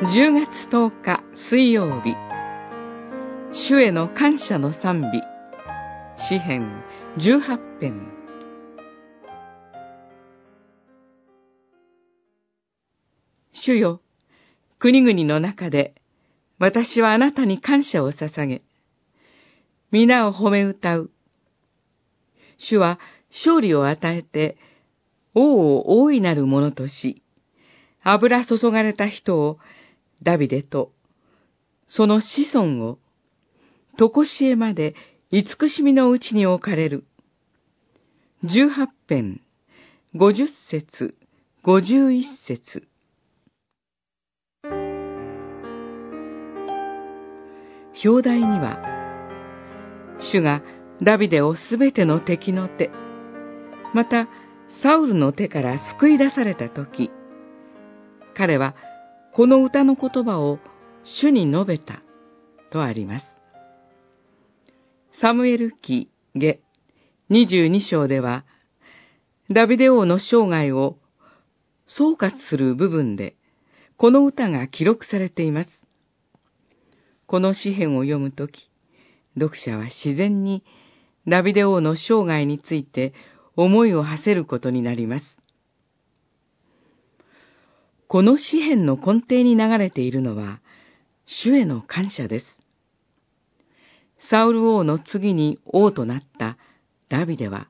10月10日水曜日。主への感謝の賛美。詩編18編主よ、国々の中で私はあなたに感謝を捧げ、皆を褒め歌う。主は勝利を与えて王を大いなるものとし、油注がれた人をダビデと、その子孫を、とこしえまで慈しみのうちに置かれる。十八編、五十節、五十一節。表題には、主がダビデをすべての敵の手、また、サウルの手から救い出されたとき、彼はこの歌の言葉を主に述べたとあります。サムエル記下22章では、ダビデ王の生涯を総括する部分で、この歌が記録されています。この詩篇を読むとき、読者は自然にダビデ王の生涯について思いを馳せることになります。この詩篇の根底に流れているのは、主への感謝です。サウル王の次に王となったダビデは、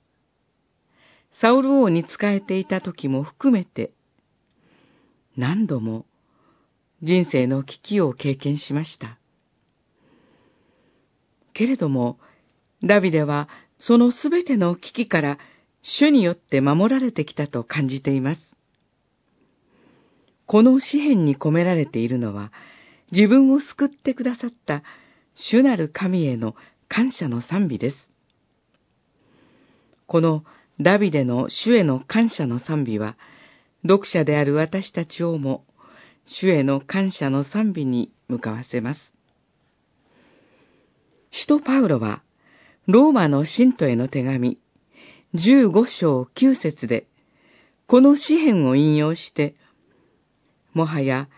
サウル王に仕えていた時も含めて、何度も人生の危機を経験しました。けれども、ダビデはそのすべての危機から主によって守られてきたと感じています。この詩篇に込められているのは、自分を救ってくださった主なる神への感謝の賛美です。このダビデの主への感謝の賛美は、読者である私たちをも、主への感謝の賛美に向かわせます。使徒パウロは、ローマの信徒への手紙、15章9節で、この詩篇を引用して、もはや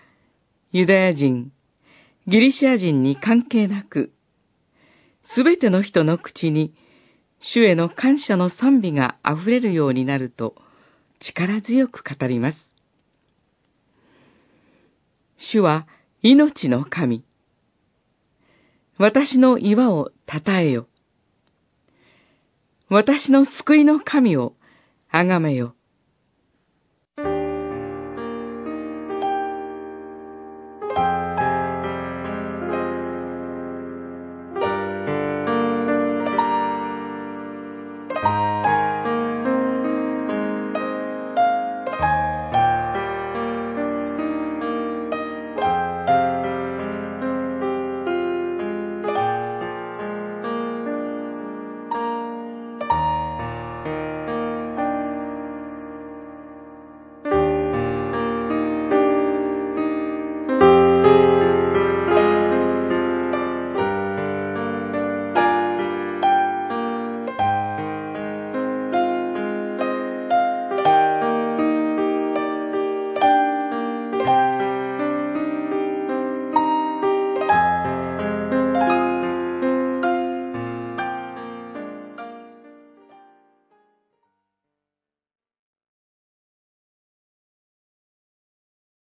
ユダヤ人、ギリシア人に関係なく、すべての人の口に主への感謝の賛美が溢れるようになると力強く語ります。主は命の神。私の岩をたたえよ。私の救いの神をあがめよ。